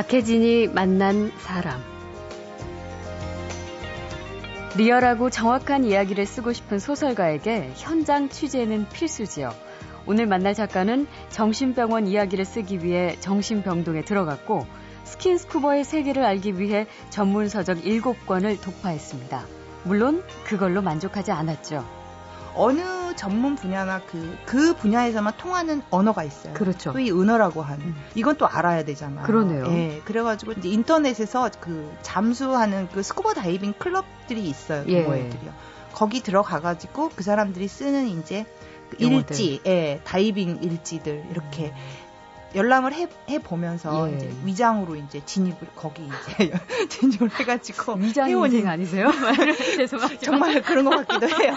박혜진이 만난 사람. 리얼하고 정확한 이야기를 쓰고 싶은 소설가에게 현장 취재는 필수지요. 오늘 만날 작가는 정신병원 이야기를 쓰기 위해 정신병동에 들어갔고 스킨스쿠버의 세계를 알기 위해 전문 서적 7권을 독파했습니다. 물론 그걸로 만족하지 않았죠. 어느 전문 분야나 그, 그 분야에서만 통하는 언어가 있어요. 그렇죠. 소위 은어라고 하는. 음. 이건 또 알아야 되잖아요. 그러네요. 예. 그래가지고 이제 인터넷에서 그 잠수하는 그 스쿠버 다이빙 클럽들이 있어요. 예. 동호회들이요. 거기 들어가가지고 그 사람들이 쓰는 이제 그 일지, 예, 다이빙 일지들 이렇게 음. 열람을 해, 해 보면서 예. 이제 위장으로 이제 진입을 거기 이제 진입을 해가지고 위장 인생 아니세요? 죄송합니다. 정말 그런 것 같기도 해요.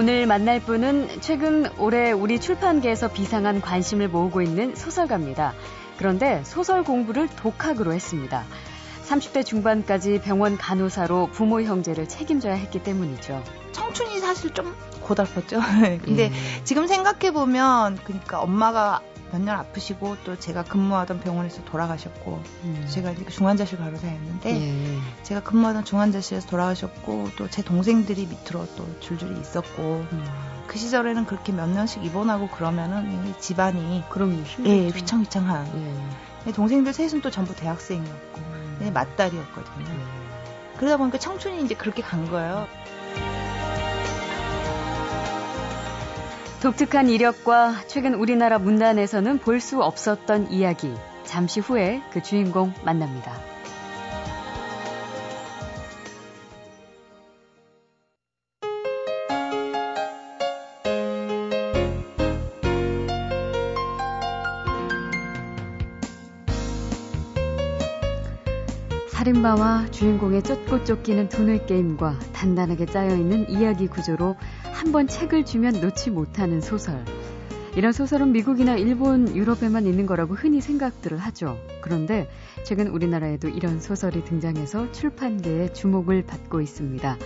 오늘 만날 분은 최근 올해 우리 출판계에서 비상한 관심을 모으고 있는 소설가입니다. 그런데 소설 공부를 독학으로 했습니다. 30대 중반까지 병원 간호사로 부모 형제를 책임져야 했기 때문이죠. 청춘이 사실 좀 고달팠죠. 근데 예. 지금 생각해 보면 그러니까 엄마가 몇 년 아프시고 또 제가 근무하던 병원에서 돌아가셨고 음. 제가 이제 중환자실 간호사였는데 예. 제가 근무하던 중환자실에서 돌아가셨고 또 제 동생들이 밑으로 또 줄줄이 있었고 음. 그 시절에는 그렇게 몇 년씩 입원하고 그러면은 이 집안이 그럼 예, 휘청휘청한 예. 동생들 셋은 또 전부 대학생이었고 음. 맞딸이었거든요. 예. 그러다 보니까 청춘이 이제 그렇게 간 거예요. 독특한 이력과 최근 우리나라 문단에서는 볼 수 없었던 이야기. 잠시 후에 그 주인공 만납니다. 살인마와 주인공의 쫓고 쫓기는 돈을 게임과 단단하게 짜여있는 이야기 구조로 한 번 책을 주면 놓지 못하는 소설. 이런 소설은 미국이나 일본, 유럽에만 있는 거라고 흔히 생각들을 하죠. 그런데 최근 우리나라에도 이런 소설이 등장해서 출판계의 주목을 받고 있습니다.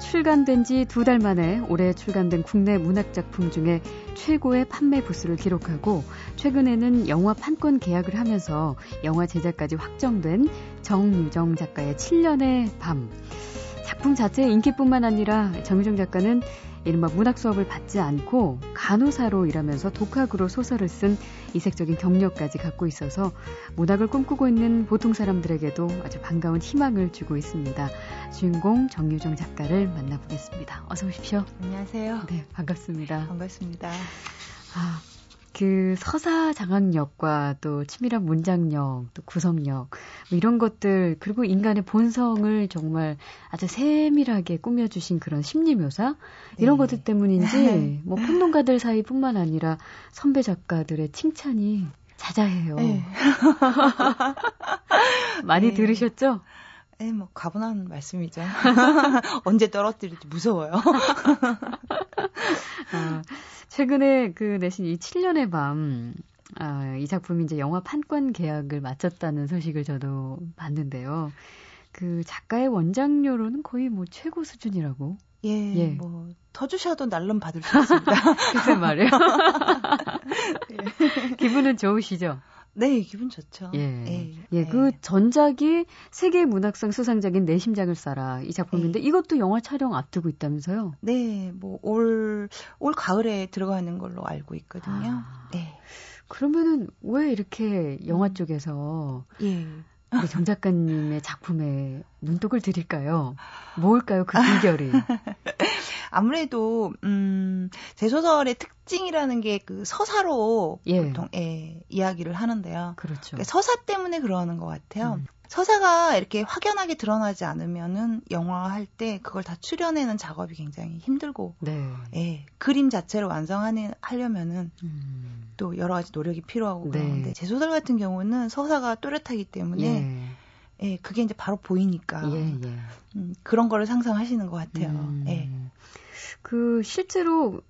출간된 지 두 달 만에 올해 출간된 국내 문학작품 중에 최고의 판매 부수를 기록하고 최근에는 영화 판권 계약을 하면서 영화 제작까지 확정된 정유정 작가의 7년의 밤. 작품 자체의 인기뿐만 아니라 정유정 작가는 이른바 문학 수업을 받지 않고 간호사로 일하면서 독학으로 소설을 쓴 이색적인 경력까지 갖고 있어서 문학을 꿈꾸고 있는 보통 사람들에게도 아주 반가운 희망을 주고 있습니다. 주인공 정유정 작가를 만나보겠습니다. 어서 오십시오. 안녕하세요. 네, 반갑습니다. 반갑습니다. 아, 그 서사 장악력과 또 치밀한 문장력, 또 구성력 뭐 이런 것들 그리고 인간의 본성을 정말 아주 세밀하게 꾸며주신 그런 심리 묘사 이런 네. 것들 때문인지 뭐 평론가들 사이뿐만 아니라 선배 작가들의 칭찬이 자자해요. 네. 많이 네. 들으셨죠? 에, 예, 뭐, 가분한 말씀이죠. 언제 떨어뜨릴지 무서워요. 아, 최근에 그 내신 이 7년의 밤, 아, 이 작품이 이제 영화 판권 계약을 마쳤다는 소식을 저도 봤는데요. 그 작가의 원작료로는 거의 뭐 최고 수준이라고. 예, 예. 뭐 터주셔도 날름 받을 수 있습니다. 글쎄 말이에요. 예. 기분은 좋으시죠? 네, 기분 좋죠. 예. 예, 예. 그 전작이 세계 문학상 수상작인 내 심장을 쏴라 이 작품인데 예. 이것도 영화 촬영 앞두고 있다면서요? 네, 뭐올올 가을에 들어가는 걸로 알고 있거든요. 아, 네. 그러면은 왜 이렇게 영화 음. 쪽에서 예. 우리 정 작가님의 작품에 눈독을 들일까요? 뭘까요, 그 비결이? 아무래도 음, 제 소설의 특 징이라는 게 그 서사로 예. 보통 예, 이야기를 하는데요. 그렇죠. 그러니까 서사 때문에 그러는 것 같아요. 음. 서사가 이렇게 확연하게 드러나지 않으면은 영화 할 때 그걸 다 추려내는 작업이 굉장히 힘들고, 네. 예, 그림 자체를 완성하려면은 음. 또 여러 가지 노력이 필요하고 네. 그런데 제 소설 같은 경우는 서사가 또렷하기 때문에. 예. 예, 그게 이제 바로 보이니까 예, 예. 음, 그런 거를 상상하시는 것 같아요. 음. 예. 그 실제로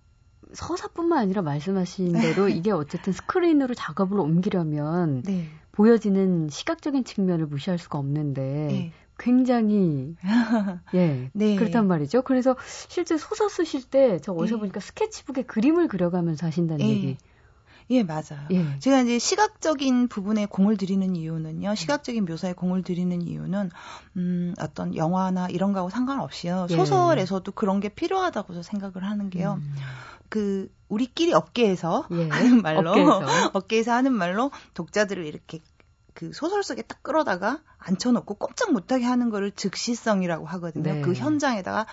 서사뿐만 아니라 말씀하신 대로 이게 어쨌든 스크린으로 작업을 옮기려면 네. 보여지는 시각적인 측면을 무시할 수가 없는데 네. 굉장히 예 네. 그렇단 말이죠. 그래서 실제 소설 쓰실 때 저 어디서 네. 보니까 스케치북에 그림을 그려가면서 하신다는 네. 얘기. 예, 맞아요. 예. 제가 이제 시각적인 부분에 공을 들이는 이유는요. 시각적인 묘사에 공을 들이는 이유는 음, 어떤 영화나 이런 거하고 상관없이요. 예. 소설에서도 그런 게 필요하다고 생각을 하는 게요. 음. 그 우리끼리 업계에서 예. 하는 말로 업계에서. 업계에서 하는 말로 독자들을 이렇게 그 소설 속에 딱 끌어다가 앉혀놓고 꼼짝 못하게 하는 거를 즉시성이라고 하거든요. 네. 그 현장에다가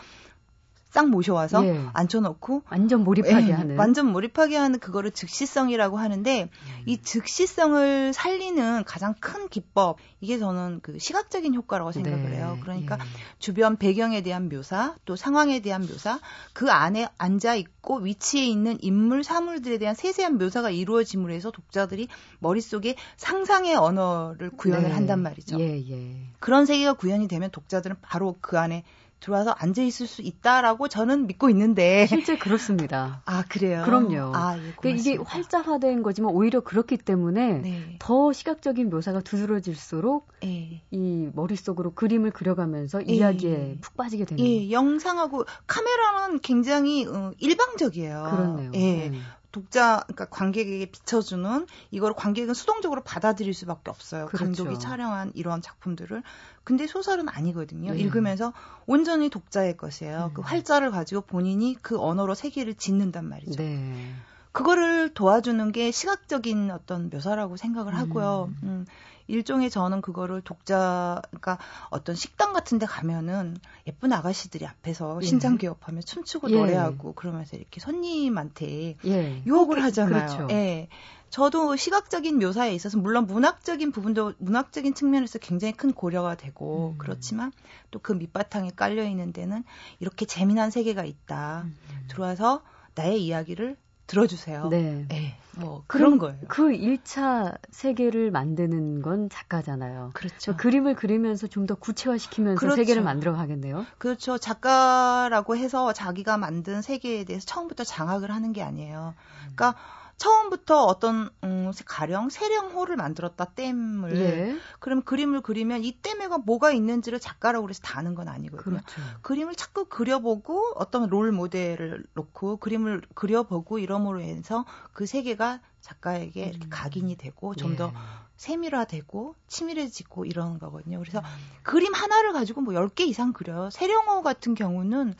싹 모셔와서 예. 앉혀놓고 완전 몰입하게 예, 하는 완전 몰입하게 하는 그거를 즉시성이라고 하는데 음. 이 즉시성을 살리는 가장 큰 기법 이게 저는 그 시각적인 효과라고 생각을 네. 해요. 그러니까 예. 주변 배경에 대한 묘사 또 상황에 대한 묘사 그 안에 앉아 있고 위치에 있는 인물 사물들에 대한 세세한 묘사가 이루어짐으로 해서 독자들이 머릿속에 상상의 언어를 구현을 네. 한단 말이죠. 예, 예. 그런 세계가 구현이 되면 독자들은 바로 그 안에 들어와서 앉아 있을 수 있다라고 저는 믿고 있는데 실제 그렇습니다. 아 그래요? 그럼요. 아, 예, 그러니까 이게 활자화된 거지만 오히려 그렇기 때문에 네. 더 시각적인 묘사가 두드러질수록 네. 이 머릿속으로 그림을 그려가면서 네. 이야기에 푹 빠지게 되는. 예, 영상하고 카메라는 굉장히 어, 일방적이에요. 그렇네요. 예. 네. 독자 그러니까 관객에게 비춰주는 이걸 관객은 수동적으로 받아들일 수밖에 없어요. 그렇죠. 감독이 촬영한 이런 작품들을 근데 소설은 아니거든요. 네. 읽으면서 온전히 독자의 것이에요. 음. 그 활자를 가지고 본인이 그 언어로 세계를 짓는단 말이죠. 네. 그거를 도와주는 게 시각적인 어떤 묘사라고 생각을 하고요. 음. 음. 일종의 저는 그거를 독자, 그러니까 어떤 식당 같은 데 가면은 예쁜 아가씨들이 앞에서 예. 신장 개업하며 춤추고 예. 노래하고 그러면서 이렇게 손님한테 예. 유혹을 하잖아요. 그렇죠. 예. 저도 시각적인 묘사에 있어서 물론 문학적인 부분도 문학적인 측면에서 굉장히 큰 고려가 되고 음. 그렇지만 또 그 밑바탕에 깔려 있는 데는 이렇게 재미난 세계가 있다. 음. 들어와서 나의 이야기를 들어주세요. 네. 네. 뭐 그런 거예요. 그 1차 세계를 만드는 건 작가잖아요. 그렇죠. 그림을 그리면서 좀 더 구체화시키면서 그렇죠. 세계를 만들어 가겠네요. 그렇죠. 작가라고 해서 자기가 만든 세계에 대해서 처음부터 장악을 하는 게 아니에요. 그러니까 음. 처음부터 어떤 음, 가령 세령호를 만들었다 댐을 예. 그럼 그림을 그리면 이 댐에가 뭐가 있는지를 작가라고 그래서 다 아는 건 아니거든요. 그렇죠. 그림을 자꾸 그려보고 어떤 롤 모델을 놓고 그림을 그려보고 이러므로 해서 그 세계가 작가에게 이렇게 음. 각인이 되고 좀더 예. 세밀화되고 치밀해지고 이러는 거거든요. 그래서 음. 그림 하나를 가지고 뭐 10개 이상 그려요. 세령호 같은 경우는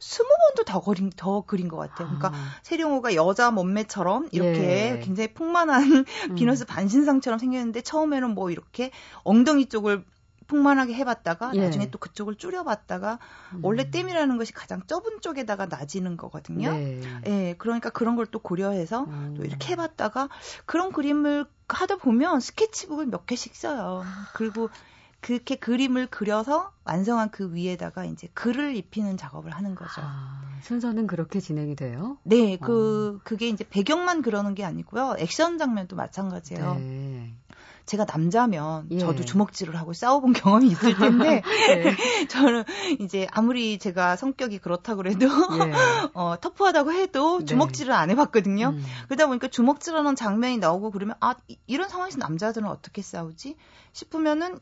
20번도 더 그린, 더 그린 것 같아요. 그러니까 아. 세령호가 여자 몸매처럼 이렇게 예. 굉장히 풍만한 음. 비너스 반신상처럼 생겼는데 처음에는 뭐 이렇게 엉덩이 쪽을 풍만하게 해봤다가 예. 나중에 또 그쪽을 줄여봤다가 음. 원래 댐이라는 것이 가장 좁은 쪽에다가 낮이는 거거든요. 네. 예, 그러니까 그런 걸 또 고려해서 음. 또 이렇게 해봤다가 그런 그림을 하다 보면 스케치북을 몇 개씩 써요. 그리고 그렇게 그림을 그려서 완성한 그 위에다가 이제 글을 입히는 작업을 하는 거죠. 아, 순서는 그렇게 진행이 돼요? 네, 그 어. 그게 이제 배경만 그러는 게 아니고요. 액션 장면도 마찬가지예요. 네. 제가 남자면 예. 저도 주먹질을 하고 싸워본 경험이 있을 텐데 네. 저는 이제 아무리 제가 성격이 그렇다 그래도 예. 어, 터프하다고 해도 네. 주먹질을 네. 안 해봤거든요. 음. 그러다 보니까 주먹질하는 장면이 나오고 그러면 아 이런 상황에서 남자들은 어떻게 싸우지 싶으면은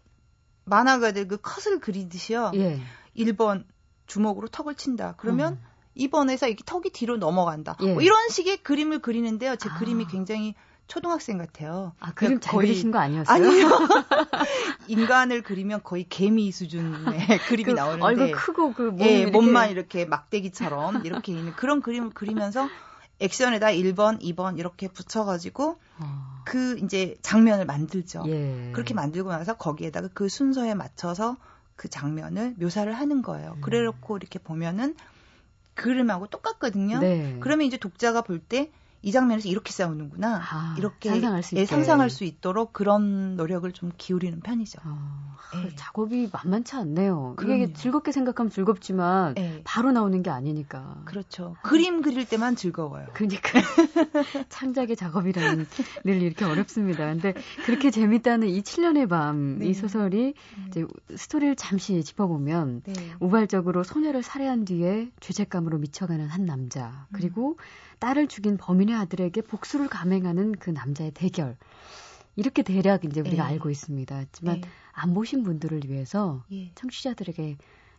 만화가들 그 컷을 그리듯이요. 예. 1번 주먹으로 턱을 친다. 그러면 음. 2번에서 이렇게 턱이 뒤로 넘어간다. 예. 뭐 이런 식의 그림을 그리는데요. 제 아. 그림이 굉장히 초등학생 같아요. 아, 그림 잘 거의, 그리신 거 아니었어요? 아니요. 인간을 그리면 거의 개미 수준의 그림이 그 나오는데 얼굴 크고 그 몸 예, 이렇게... 몸만 이렇게 막대기처럼 이렇게 있는 그런 그림을 그리면서 액션에다 1번, 2번 이렇게 붙여가지고 어... 그 이제 장면을 만들죠. 예. 그렇게 만들고 나서 거기에다가 그 순서에 맞춰서 그 장면을 묘사를 하는 거예요. 음. 그래놓고 이렇게 보면은 그림하고 똑같거든요. 네. 그러면 이제 독자가 볼 때 이 장면에서 이렇게 싸우는구나. 아, 이렇게 상상할 수, 예, 상상할 수 있도록 그런 노력을 좀 기울이는 편이죠. 아, 예. 작업이 만만치 않네요. 그럼요. 이게 즐겁게 생각하면 즐겁지만 예. 바로 나오는 게 아니니까. 그렇죠. 그림 그릴 때만 즐거워요. 그러니까 창작의 작업이라는 늘 이렇게 어렵습니다. 근데 그렇게 재밌다는 이 7년의 밤이 네. 소설이 네. 이제 스토리를 잠시 짚어보면 네. 우발적으로 소녀를 살해한 뒤에 죄책감으로 미쳐가는 한 남자 그리고 음. 딸을 죽인 범인의 아들에게 복수를 감행하는 그 남자의 대결. 이렇게 대략 이제 우리가 예. 알고 있습니다. 하지만 예. 안 보신 분들을 위해서 예. 청취자들에게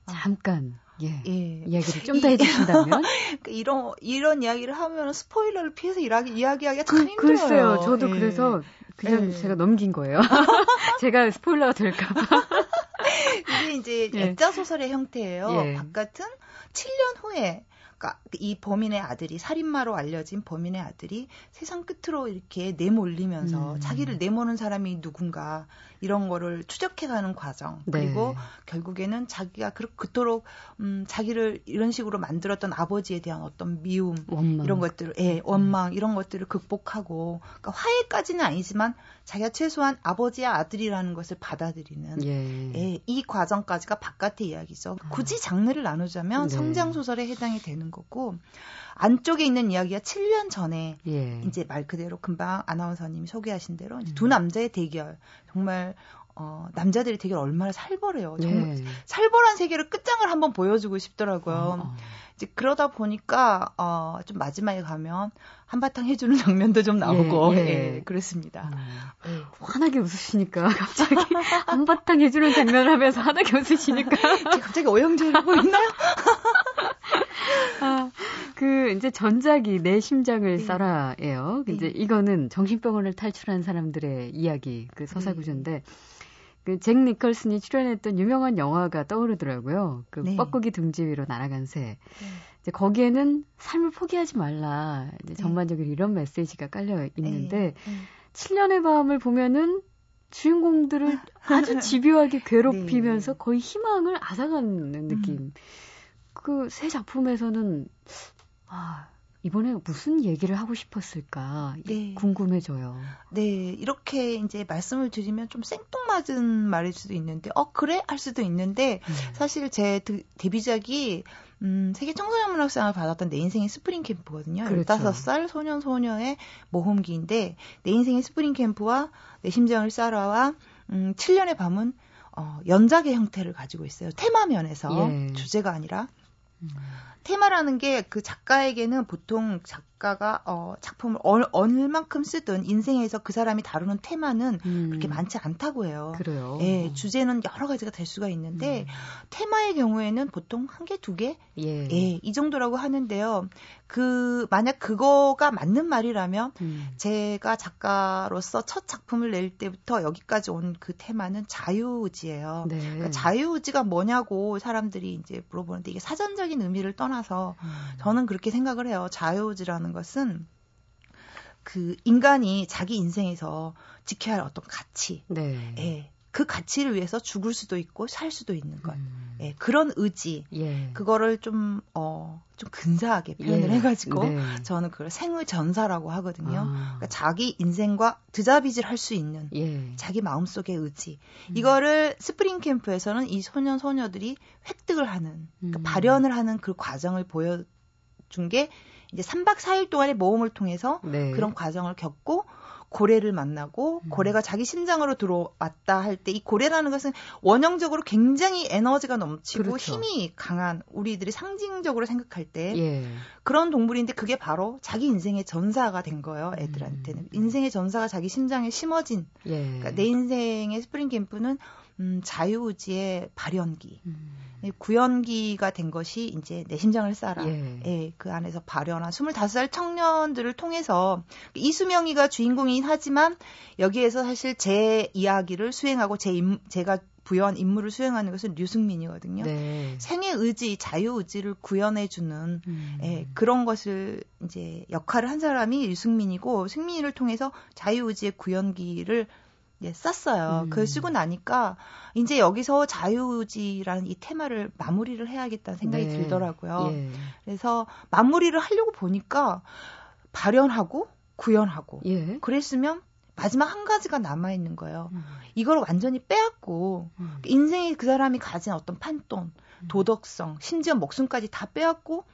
잠깐 예. 예. 이야기를 좀 더 해주신다면 그 이런 이런 이야기를 하면 스포일러를 피해서 이야기 이야기하기가 참 그, 힘들어요. 글쎄요, 저도 예. 그래서 그냥 예. 제가 넘긴 거예요. 제가 스포일러가 될까봐. 이게 이제 예. 액자 소설의 형태예요. 예. 바깥은 7년 후에 그러니까 이 범인의 아들이 살인마로 알려진 범인의 아들이 세상 끝으로 이렇게 내몰리면서 음. 자기를 내모는 사람이 누군가 이런 거를 추적해가는 과정 네. 그리고 결국에는 자기가 그토록 음, 자기를 이런 식으로 만들었던 아버지에 대한 어떤 미움 원망. 이런 것들을 예, 원망 음. 이런 것들을 극복하고 그러니까 화해까지는 아니지만 자기가 최소한 아버지의 아들이라는 것을 받아들이는 예. 예, 이 과정까지가 바깥의 이야기죠. 아. 굳이 장르를 나누자면 네. 성장 소설에 해당이 되는 거고 안쪽에 있는 이야기가 7년 전에 예. 이제 말 그대로 금방 아나운서님이 소개하신 대로 음. 두 남자의 대결 정말 어, 남자들이 되게 얼마나 살벌해요. 정말 예. 살벌한 세계를 끝장을 한번 보여주고 싶더라고요. 어, 어. 이제 그러다 보니까 어, 좀 마지막에 가면 한바탕 해주는 장면도 좀 나오고 예, 예. 예 그렇습니다. 음. 환하게 웃으시니까 갑자기 한바탕 해주는 장면을 하면서 환하게 웃으시니까 갑자기 오영재를 보이나요? 아, 그 이제 전작이 내 심장을 네. 쏴라예요. 네. 이제 이거는 정신병원을 탈출한 사람들의 이야기 그 서사 구조인데 네. 그잭 니컬슨이 출연했던 유명한 영화가 떠오르더라고요. 그 네. 뻐꾸기 둥지 위로 날아간 새. 네. 이제 거기에는 삶을 포기하지 말라. 이제 네. 전반적으로 이런 메시지가 깔려 있는데 네. 7년의 밤을 보면은 주인공들을 아주 집요하게 괴롭히면서 거의 희망을 앗아가는 느낌. 음. 그새 작품에서는 아 이번에 무슨 얘기를 하고 싶었을까 네. 궁금해져요. 네, 이렇게 이제 말씀을 드리면 좀 생뚱맞은 말일 수도 있는데, 어 그래 할 수도 있는데 음. 사실 제 데뷔작이 음, 세계 청소년 문학상을 받았던 내 인생의 스프링 캠프거든요. 그렇죠. 15살 소년 소녀의 모험기인데 내 인생의 스프링 캠프와 내 심장을 쏴라와 음, 7년의 밤은 어, 연작의 형태를 가지고 있어요. 테마면에서 예. 주제가 아니라 테마라는 게 그 작가에게는 보통 작가가 어 작품을 얼, 얼만큼 쓰든 인생에서 그 사람이 다루는 테마는 음. 그렇게 많지 않다고 해요. 그래요. 예, 주제는 여러 가지가 될 수가 있는데 음. 테마의 경우에는 보통 한 개, 두 개, 예. 예, 이 정도라고 하는데요. 그 만약 그거가 맞는 말이라면 음. 제가 작가로서 첫 작품을 낼 때부터 여기까지 온 그 테마는 자유의지예요. 네. 그러니까 자유의지가 뭐냐고 사람들이 이제 물어보는데 이게 사전적인 의미를 떠나 서 음. 저는 그렇게 생각을 해요. 자유의지라는 것은 그 인간이 자기 인생에서 지켜야 할 어떤 가치, 네. 예, 그 가치를 위해서 죽을 수도 있고 살 수도 있는 것. 음. 예, 그런 의지. 예. 그거를 좀, 어, 좀 근사하게 표현을 예. 해가지고 네. 저는 그걸 생의 전사라고 하거든요. 아. 그러니까 자기 인생과 드자비질 할 수 있는 예. 자기 마음속의 의지. 음. 이거를 스프링 캠프에서는 이 소년 소녀들이 획득을 하는 그러니까 음. 발현을 하는 그 과정을 보여준 게 이제 3박 4일 동안의 모험을 통해서 네. 그런 과정을 겪고 고래를 만나고 음. 고래가 자기 심장으로 들어왔다 할 때 이 고래라는 것은 원형적으로 굉장히 에너지가 넘치고 그렇죠. 힘이 강한 우리들이 상징적으로 생각할 때 예. 그런 동물인데 그게 바로 자기 인생의 전사가 된 거예요 애들한테는 음. 인생의 전사가 자기 심장에 심어진 예. 그러니까 내 인생의 스프링 캠프는 음, 자유의지의 발현기, 음. 구현기가 된 것이 이제 내 심장을 쏴라. 예. 예, 그 안에서 발현한 25살 청년들을 통해서 이수명이가 주인공이긴 하지만 여기에서 사실 제 이야기를 수행하고 제 임, 제가 부여한 임무를 수행하는 것은 류승민이거든요. 네. 생의 의지, 자유 의지를 구현해주는 음. 예, 그런 것을 이제 역할을 한 사람이 류승민이고 승민이를 통해서 자유 의지의 구현기를 예, 썼어요. 음. 그걸 쓰고 나니까 이제 여기서 자유지라는 이 테마를 마무리를 해야겠다는 생각이 네. 들더라고요. 예. 그래서 마무리를 하려고 보니까 발현하고 구현하고 예. 그랬으면 마지막 한 가지가 남아 있는 거예요. 음. 이걸 완전히 빼앗고 음. 인생이 그 사람이 가진 어떤 판돈, 음. 도덕성, 심지어 목숨까지 다 빼앗고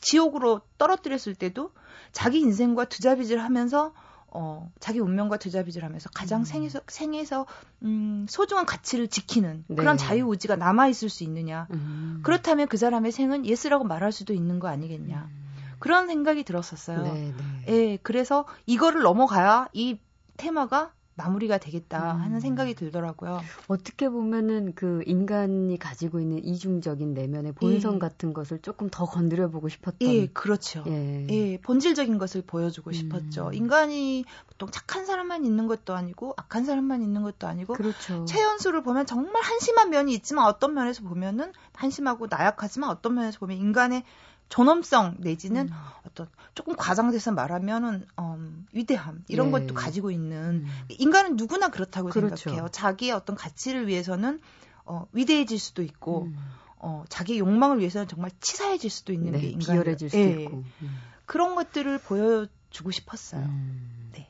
지옥으로 떨어뜨렸을 때도 자기 인생과 드잡이질 하면서 어, 자기 운명과 드잡이질 하면서 가장 음. 생에서, 생에서, 음, 소중한 가치를 지키는 네. 그런 자유의지가 남아있을 수 있느냐. 음. 그렇다면 그 사람의 생은 yes라고 말할 수도 있는 거 아니겠냐. 음. 그런 생각이 들었었어요. 네, 네. 예, 그래서 이거를 넘어가야 이 테마가 마무리가 되겠다 하는 음. 생각이 들더라고요. 어떻게 보면은 그 인간이 가지고 있는 이중적인 내면의 본성 예. 같은 것을 조금 더 건드려 보고 싶었던. 예, 그렇죠. 예. 예, 본질적인 것을 보여주고 음. 싶었죠. 인간이 보통 착한 사람만 있는 것도 아니고 악한 사람만 있는 것도 아니고. 그렇죠. 최연수를 보면 정말 한심한 면이 있지만 어떤 면에서 보면은 한심하고 나약하지만 어떤 면에서 보면 인간의 존엄성 내지는 음. 어떤 조금 과장돼서 말하면은 음, 위대함 이런 네. 것도 가지고 있는 음. 인간은 누구나 그렇다고 그렇죠. 생각해요. 자기의 어떤 가치를 위해서는 어, 위대해질 수도 있고 음. 어, 자기 욕망을 위해서는 정말 치사해질 수도 있는 네, 게 인간 비열해질 수도 예. 있고 음. 그런 것들을 보여주고 싶었어요. 음. 네.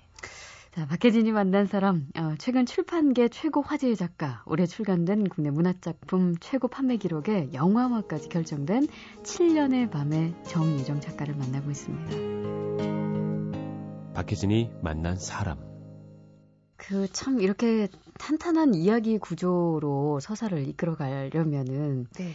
자, 박혜진이 만난 사람, 어, 최근 출판계 최고 화제의 작가, 올해 출간된 국내 문학작품 최고 판매 기록에 영화화까지 결정된 7년의 밤의 정예정 작가를 만나고 있습니다. 박혜진이 만난 사람. 그 참 이렇게 탄탄한 이야기 구조로 서사를 이끌어 가려면은 네.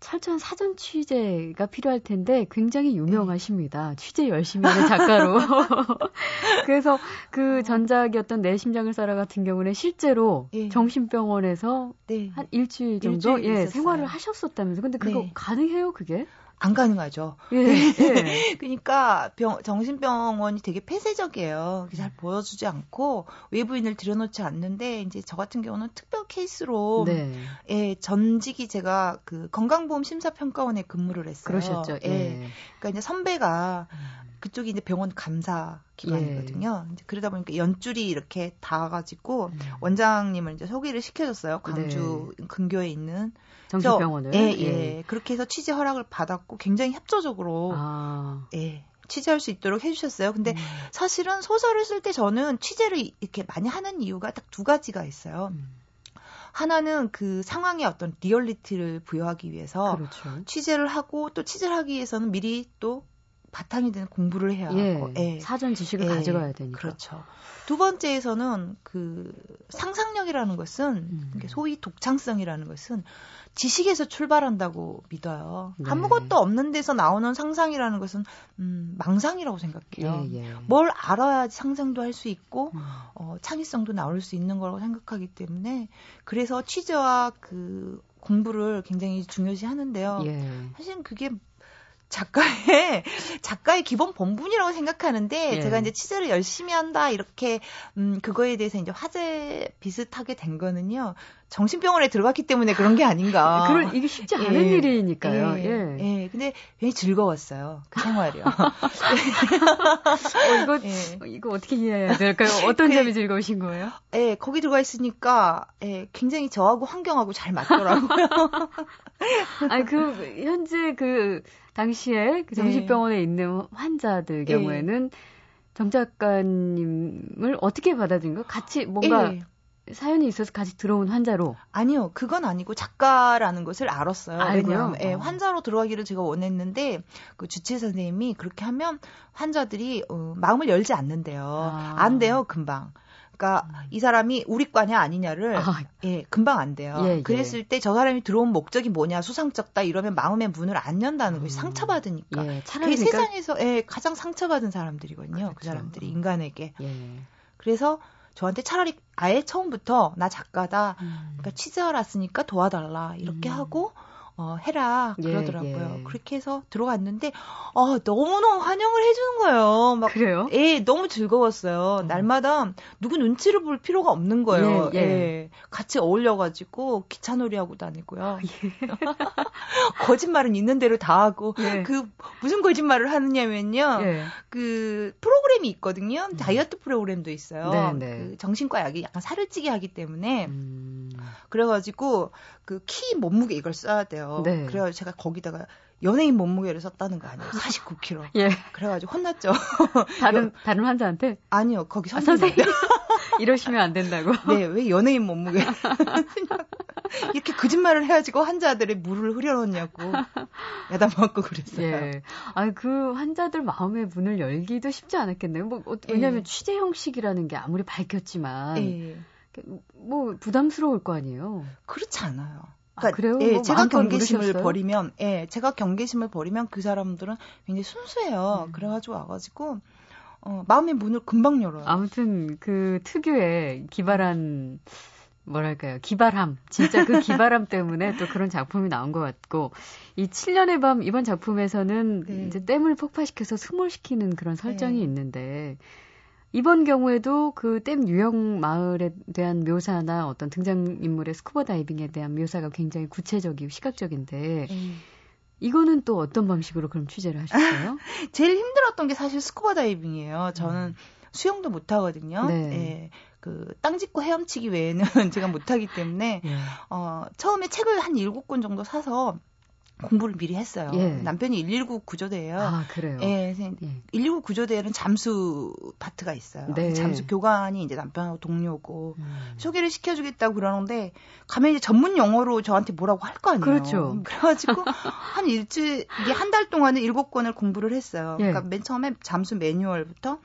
철저한 사전 취재가 필요할 텐데 굉장히 유명하십니다. 네. 취재 열심히 하는 작가로. 그래서 그 어. 전작이었던 내 심장을 살아 같은 경우는 실제로 예. 정신병원에서 네. 한 일주일 정도 일주일 예, 생활을 하셨었다면서. 근데 그거 네. 가능해요, 그게? 안 가능하죠. 예, 네. 예. 그러니까 병, 정신병원이 되게 폐쇄적이에요. 잘 보여주지 않고 외부인을 들여놓지 않는데 이제 저 같은 경우는 특별 케이스로 네. 예, 전직이 제가 그 건강보험 심사평가원에 근무를 했어요. 그러셨죠. 예. 예. 그러니까 이제 선배가 음. 그쪽이 이제 병원 감사 기관이거든요. 예. 이제 그러다 보니까 연줄이 이렇게 닿아가지고 음. 원장님을 이제 소개를 시켜줬어요. 광주 네. 근교에 있는 정신병원을. 예, 예, 예. 그렇게 해서 취재 허락을 받았고 굉장히 협조적으로 아. 예. 취재할 수 있도록 해주셨어요. 근데 음. 사실은 소설을 쓸 때 저는 취재를 이렇게 많이 하는 이유가 딱 두 가지가 있어요. 음. 하나는 그 상황에 어떤 리얼리티를 부여하기 위해서 그렇죠. 취재를 하고 또 취재를 하기 위해서는 미리 또 바탕이 되는 공부를 해야 예, 하고 예. 사전 지식을 예, 가져가야 되니까. 그렇죠. 두 번째에서는 그 상상력이라는 것은 음. 소위 독창성이라는 것은 지식에서 출발한다고 믿어요. 네. 아무것도 없는 데서 나오는 상상이라는 것은 음, 망상이라고 생각해요. 예, 예. 뭘 알아야 상상도 할 수 있고 음. 어, 창의성도 나올 수 있는 거라고 생각하기 때문에 그래서 취재와 그 공부를 굉장히 중요시 하는데요. 예. 사실 그게 작가의 작가의 기본 본분이라고 생각하는데 예. 제가 이제 취재를 열심히 한다 이렇게 음 그거에 대해서 이제 화제 비슷하게 된 거는요. 정신병원에 들어갔기 때문에 그런 게 아닌가. 그런 이게 쉽지 않은 예. 일이니까요. 예. 예. 예. 근데 굉장히 즐거웠어요. 그 생활이요. 어, 이거 예. 이거 어떻게 이해해야 될까요? 어떤 그, 점이 즐거우신 거예요? 예, 거기 들어가 있으니까 예, 굉장히 저하고 환경하고 잘 맞더라고요. 아니 그 현재 그 당시에 그 정신병원에 네. 있는 환자들 경우에는 네. 정 작가님을 어떻게 받아들인 거? 같이 뭔가 네. 사연이 있어서 같이 들어온 환자로? 아니요, 그건 아니고 작가라는 것을 알았어요. 왜냐하면 예, 어. 환자로 들어가기를 제가 원했는데 그 주치의 선생님이 그렇게 하면 환자들이 어, 마음을 열지 않는데요. 아. 안 돼요, 금방. 그러니까 음. 이 사람이 우리 과냐 아니냐를 아. 예 금방 안 돼요. 예, 예. 그랬을 때 저 사람이 들어온 목적이 뭐냐 수상쩍다 이러면 마음의 문을 안 연다는 것이 음. 상처받으니까. 예, 차라리 그게 그러니까... 세상에서 예, 가장 상처받은 사람들이거든요. 그 그렇죠. 그 사람들이 인간에게. 예. 그래서 저한테 차라리 아예 처음부터 나 작가다. 음. 그러니까 취재하러 왔으니까 도와달라 이렇게 음. 하고 어, 해라 예, 그러더라고요. 예, 예. 그렇게 해서 들어갔는데 어, 너무너무 환영을 해주는 거예요. 막, 그래요? 예, 너무 즐거웠어요. 어. 날마다 누구 눈치를 볼 필요가 없는 거예요. 예, 예. 예. 같이 어울려가지고 기차놀이 하고 다니고요. 아, 예. 거짓말은 있는 대로 다 하고 그 무슨 거짓말을 하느냐면요. 그 프로그램이 있거든요. 음. 다이어트 프로그램도 있어요. 네, 네. 그 정신과 약이 약간 살을 찌게 하기 때문에 음. 그래가지고 그 키 몸무게 이걸 써야 돼요. 네. 그래가지고 제가 거기다가 연예인 몸무게를 썼다는 거 아니에요? 49kg. 예. 그래가지고 혼났죠. 다른 다른 환자한테? 아니요, 거기 아, 선생님. 아. 이러시면 안 된다고. 네, 왜 연예인 몸무게? 이렇게 거짓말을 해가지고 환자들의 물을 흐려놓냐고 야단 맞고 그랬어요. 예. 아, 그 환자들 마음의 문을 열기도 쉽지 않았겠네요. 뭐, 어, 왜냐하면 예. 취재 형식이라는 게 아무리 밝혔지만. 예. 뭐 부담스러울 거 아니에요. 그렇지 않아요. 아, 그러니까 아, 그래요? 예, 뭐 제가 경계심을? 버리면, 예, 제가 경계심을 버리면 그 사람들은 굉장히 순수해요. 음. 그래 가지고 와 가지고 어, 마음의 문을 금방 열어요. 아무튼 그 특유의 기발한 뭐랄까요 기발함 진짜 그 기발함 때문에 또 그런 작품이 나온 것 같고 이 7년의 밤 이번 작품에서는 네. 이제 댐을 폭파시켜서 스몰시키는 그런 설정이 네. 있는데 이번 경우에도 그 댐 유역 마을에 대한 묘사나 어떤 등장인물의 스쿠버 다이빙에 대한 묘사가 굉장히 구체적이고 시각적인데 음. 이거는 또 어떤 방식으로 그럼 취재를 하셨어요? 제일 힘들었던 게 사실 스쿠버 다이빙이에요. 저는 음. 수영도 못 하거든요. 네. 예. 그 땅 짚고 헤엄치기 외에는 제가 못 하기 때문에 예. 어 처음에 책을 한 일곱 권 정도 사서 공부를 미리 했어요. 예. 남편이 119 구조대예요. 아, 그래요? 예. 예. 119 구조대에는 잠수 파트가 있어요. 네. 잠수 교관이 이제 남편하고 동료고 음. 소개를 시켜 주겠다고 그러는데 가면 이제 전문 영어로 저한테 뭐라고 할 거 아니에요. 그렇죠. 그래 가지고 한 일주일, 이게 한달 동안에 7권을 공부를 했어요. 예. 그러니까 맨 처음에 잠수 매뉴얼부터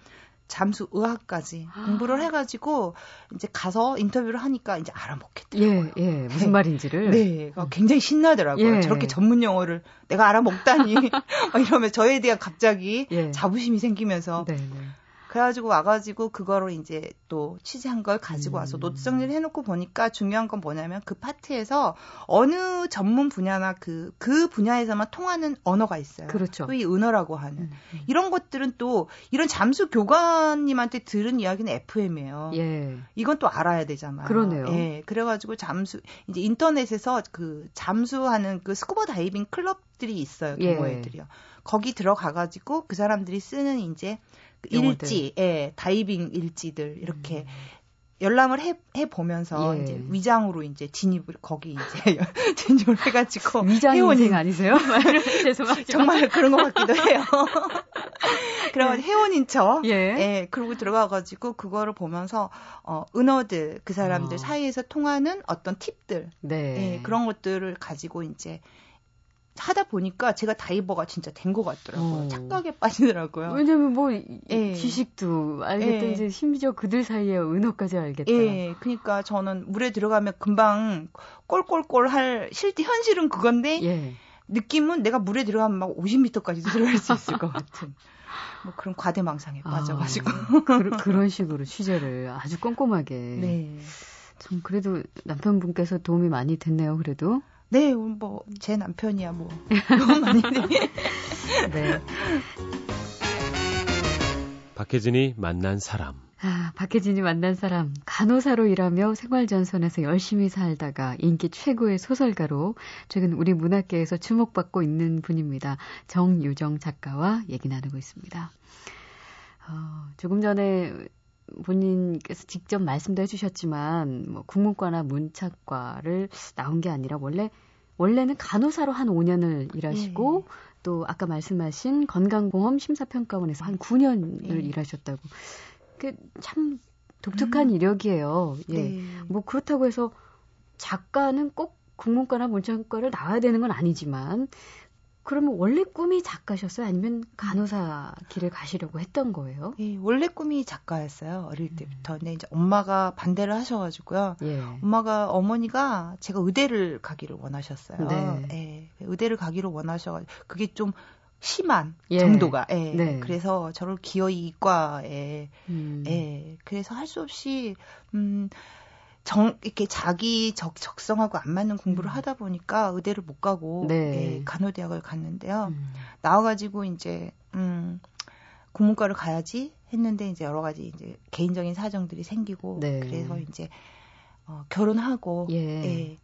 잠수 의학까지 아. 공부를 해가지고 이제 가서 인터뷰를 하니까 이제 알아먹겠더라고요. 예, 예. 무슨 네. 말인지를. 네, 어, 굉장히 신나더라고요. 예. 저렇게 전문 용어를 내가 알아먹다니 이러면 저에 대한 갑자기 예. 자부심이 생기면서 네, 네. 그래가지고 와가지고 그거를 이제 또 취재한 걸 가지고 와서 음. 노트 정리를 해놓고 보니까 중요한 건 뭐냐면 그 파트에서 어느 전문 분야나 그, 그 분야에서만 통하는 언어가 있어요. 그렇죠. 또 이 은어라고 하는. 음, 음. 이런 것들은 또 이런 잠수 교관님한테 들은 이야기는 FM이에요. 예. 이건 또 알아야 되잖아요. 그러네요. 예. 그래가지고 잠수, 이제 인터넷에서 그 잠수하는 그 스쿠버 다이빙 클럽들이 있어요. 동호회들이요. 예. 거기 들어가가지고 그 사람들이 쓰는 이제 일지, 예, 다이빙 일지들 이렇게 음. 열람을 해, 해 보면서 예. 이제 위장으로 이제 진입을 거기 이제 진입을 해가지고 위장 회원인 아니세요? 죄송합니다. 정말 그런 것 같기도 해요. 그러면 예. 회원인 척, 예. 예, 그러고 들어가가지고 그거를 보면서 어 은어들 그 사람들 어. 사이에서 통하는 어떤 팁들, 네. 예, 그런 것들을 가지고 이제 하다 보니까 제가 다이버가 진짜 된 것 같더라고요. 어. 착각에 빠지더라고요. 왜냐면 뭐 예. 지식도 알겠든지 예. 심지어 그들 사이에 은어까지 알겠다. 예. 그러니까 저는 물에 들어가면 금방 꼴꼴꼴 할 실제 현실은 그건데 예. 느낌은 내가 물에 들어가면 막 50m까지 들어갈 수 있을 것 같은. 뭐 그런 과대망상에 아, 빠져가지고 그, 그런 식으로 취재를 아주 꼼꼼하게. 네. 좀 그래도 남편분께서 도움이 많이 됐네요. 그래도. 네, 뭐, 제 남편이야, 뭐. 너무 많이 네. 박혜진이 만난 사람. 아, 박혜진이 만난 사람. 간호사로 일하며 생활전선에서 열심히 살다가 인기 최고의 소설가로 최근 우리 문학계에서 주목받고 있는 분입니다. 정유정 작가와 얘기 나누고 있습니다. 어, 조금 전에 본인께서 직접 말씀도 해주셨지만 뭐 국문과나 문학과를 나온 게 아니라 원래 원래는 간호사로 한 5년을 일하시고 예. 또 아까 말씀하신 건강보험 심사평가원에서 한 9년을 예. 일하셨다고. 그 참 독특한 음. 이력이에요. 예. 네. 뭐 그렇다고 해서 작가는 꼭 국문과나 문학과를 나와야 되는 건 아니지만 그러면 원래 꿈이 작가셨어요? 아니면 간호사 길을 가시려고 했던 거예요? 예, 원래 꿈이 작가였어요. 어릴 음. 때부터. 근데 이제 엄마가 반대를 하셔가지고요. 예. 엄마가, 어머니가 제가 의대를 가기를 원하셨어요. 네. 예, 의대를 가기를 원하셔가지고, 그게 좀 심한 예. 정도가. 예. 네. 그래서 저를 기어이 이과에, 음. 예. 그래서 할 수 없이, 음, 정 이렇게 자기 적 적성하고 안 맞는 공부를 음. 하다 보니까 의대를 못 가고 네. 예, 간호대학을 갔는데요. 음. 나와가지고 이제 음 국문과를 가야지 했는데 이제 여러 가지 이제 개인적인 사정들이 생기고 네. 그래서 이제 어, 결혼하고 예. 예.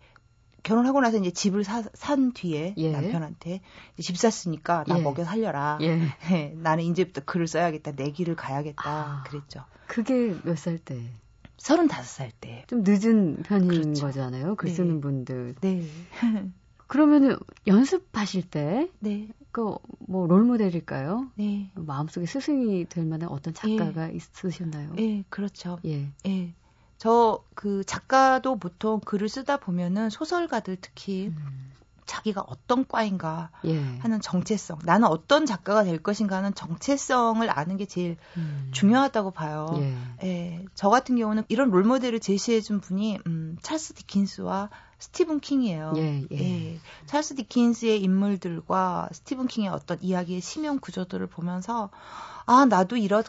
결혼하고 나서 이제 집을 사, 산 뒤에 예. 남편한테 집 샀으니까 나 예. 먹여 살려라. 예. 예. 나는 이제부터 글을 써야겠다. 내 길을 가야겠다. 아, 그랬죠. 그게 몇 살 때? 35살 때. 좀 늦은 편인 그렇죠. 거잖아요. 글 네. 쓰는 분들. 네. 그러면은 연습하실 때, 네. 그뭐 롤모델일까요? 네. 마음속에 스승이 될 만한 어떤 작가가 네. 있으셨나요? 네, 그렇죠. 예. 예. 저 그 작가도 보통 글을 쓰다 보면은 소설가들 특히 음. 자기가 어떤 과인가 예. 하는 정체성. 나는 어떤 작가가 될 것인가 하는 정체성을 아는 게 제일 음. 중요하다고 봐요. 예. 예. 저 같은 경우는 이런 롤모델을 제시해준 분이 음, 찰스 디킨스와 스티븐 킹이에요. 예, 예. 예. 찰스 디킨스의 인물들과 스티븐 킹의 어떤 이야기의 심형 구조들을 보면서 아 나도 이런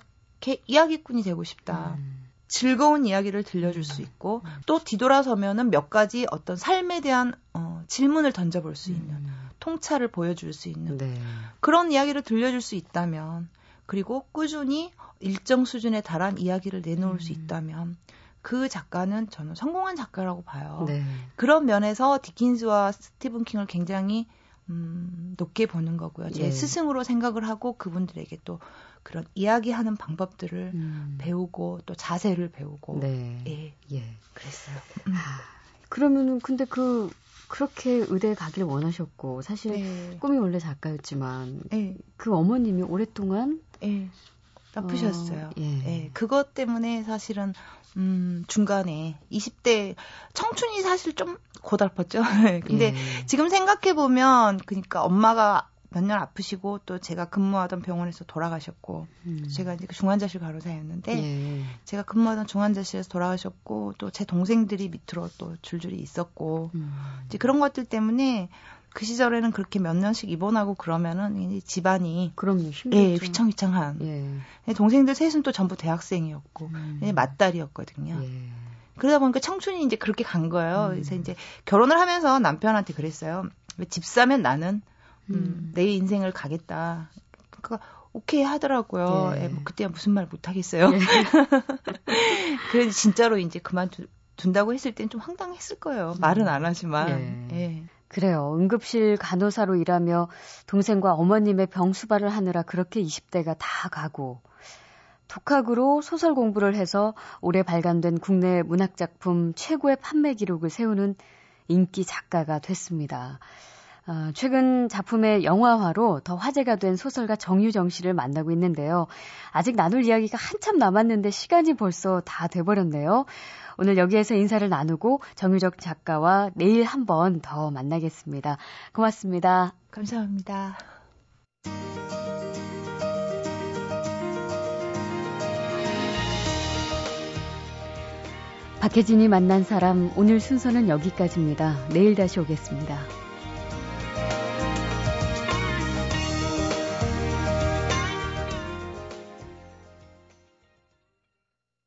이야기꾼이 되고 싶다. 음. 즐거운 이야기를 들려줄 수 있고 또 뒤돌아서면은 몇 가지 어떤 삶에 대한 어, 질문을 던져볼 수 있는 음. 통찰을 보여줄 수 있는 네. 그런 이야기를 들려줄 수 있다면 그리고 꾸준히 일정 수준에 달한 이야기를 내놓을 음. 수 있다면 그 작가는 저는 성공한 작가라고 봐요. 네. 그런 면에서 디킨스와 스티븐 킹을 굉장히 음, 높게 보는 거고요. 제 예. 스승으로 생각을 하고 그분들에게 또 그런 이야기하는 방법들을 음. 배우고 또 자세를 배우고 네. 예. 예. 그랬어요. 음. 아, 그러면은 근데 그 그렇게 의대에 가길 원하셨고 사실 네. 꿈이 원래 작가였지만 네. 그 어머님이 오랫동안 네. 나쁘셨어요. 어, 예. 예. 그것 때문에 사실은 음, 중간에 20대 청춘이 사실 좀 고달팠죠. 근데 예. 지금 생각해 보면 그러니까 엄마가 몇 년 아프시고 또 제가 근무하던 병원에서 돌아가셨고 음. 제가 이제 그 중환자실 간호사였는데 예. 제가 근무하던 중환자실에서 돌아가셨고 또 제 동생들이 밑으로 또 줄줄이 있었고 음. 이제 그런 것들 때문에 그 시절에는 그렇게 몇 년씩 입원하고 그러면은 이제 집안이 그럼요 예, 휘청휘청한. 예. 동생들 셋은 또 전부 대학생이었고 음. 맞딸이었거든요. 예. 그러다 보니까 청춘이 이제 그렇게 간 거예요. 음. 그래서 이제 결혼을 하면서 남편한테 그랬어요. 집 사면 나는 음, 음. 내 인생을 가겠다. 그러니까 오케이 하더라고요. 예. 예, 뭐 그때 무슨 말 못 하겠어요. 예. 그래서 진짜로 이제 그만둔다고 했을 땐 좀 황당했을 거예요. 말은 안 하지만. 예. 예. 그래요. 응급실 간호사로 일하며 동생과 어머님의 병 수발을 하느라 그렇게 20대가 다 가고 독학으로 소설 공부를 해서 올해 발간된 국내 문학작품 최고의 판매 기록을 세우는 인기 작가가 됐습니다. 어, 최근 작품의 영화화로 더 화제가 된 소설가 정유정 씨를 만나고 있는데요. 아직 나눌 이야기가 한참 남았는데 시간이 벌써 다 돼버렸네요. 오늘 여기에서 인사를 나누고 정유정 작가와 내일 한 번 더 만나겠습니다. 고맙습니다. 감사합니다. 박혜진이 만난 사람 오늘 순서는 여기까지입니다. 내일 다시 오겠습니다.